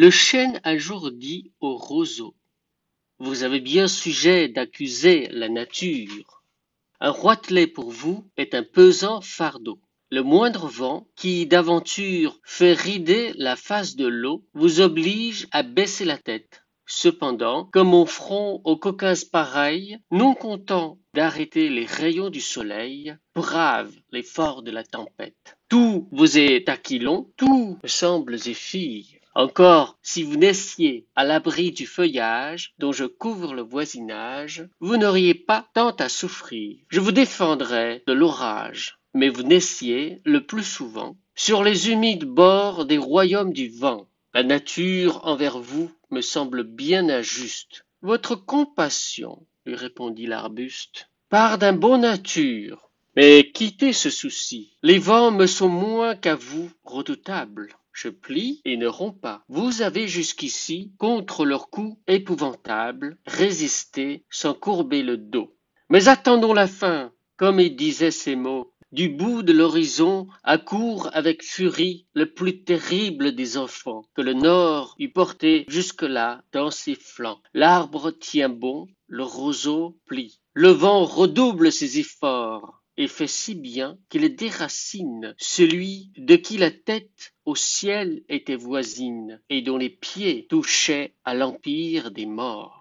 Le chêne un jour dit au roseau Vous avez bien sujet d'accuser la nature. Un roitelet pour vous est un pesant fardeau. Le moindre vent, qui d'aventure fait rider la face de l'eau, vous oblige à baisser la tête. Cependant, comme mon front au caucase pareil, non content d'arrêter les rayons du soleil, brave l'effort de la tempête. Tout vous est aquilon, tout me semble zéphyr. Encore, si vous naissiez à l'abri du feuillage dont je couvre le voisinage, vous n'auriez pas tant à souffrir. Je vous défendrais de l'orage, mais vous naissiez, le plus souvent, sur les humides bords des royaumes du vent. La nature envers vous me semble bien injuste. Votre compassion, lui répondit l'arbuste, part d'un bon nature. Mais quittez ce souci. Les vents me sont moins qu'à vous redoutables. Plie et ne romps pas. Vous avez jusqu'ici, contre leurs coups épouvantables, résisté sans courber le dos. Mais attendons la fin, comme il disait ces mots. Du bout de l'horizon accourt avec furie le plus terrible des enfants que le nord eût porté jusque-là dans ses flancs. L'arbre tient bon, le roseau plie. Le vent redouble ses efforts et fait si bien qu'il déracine celui de qui la tête au ciel était voisine et dont les pieds touchaient à l'empire des morts.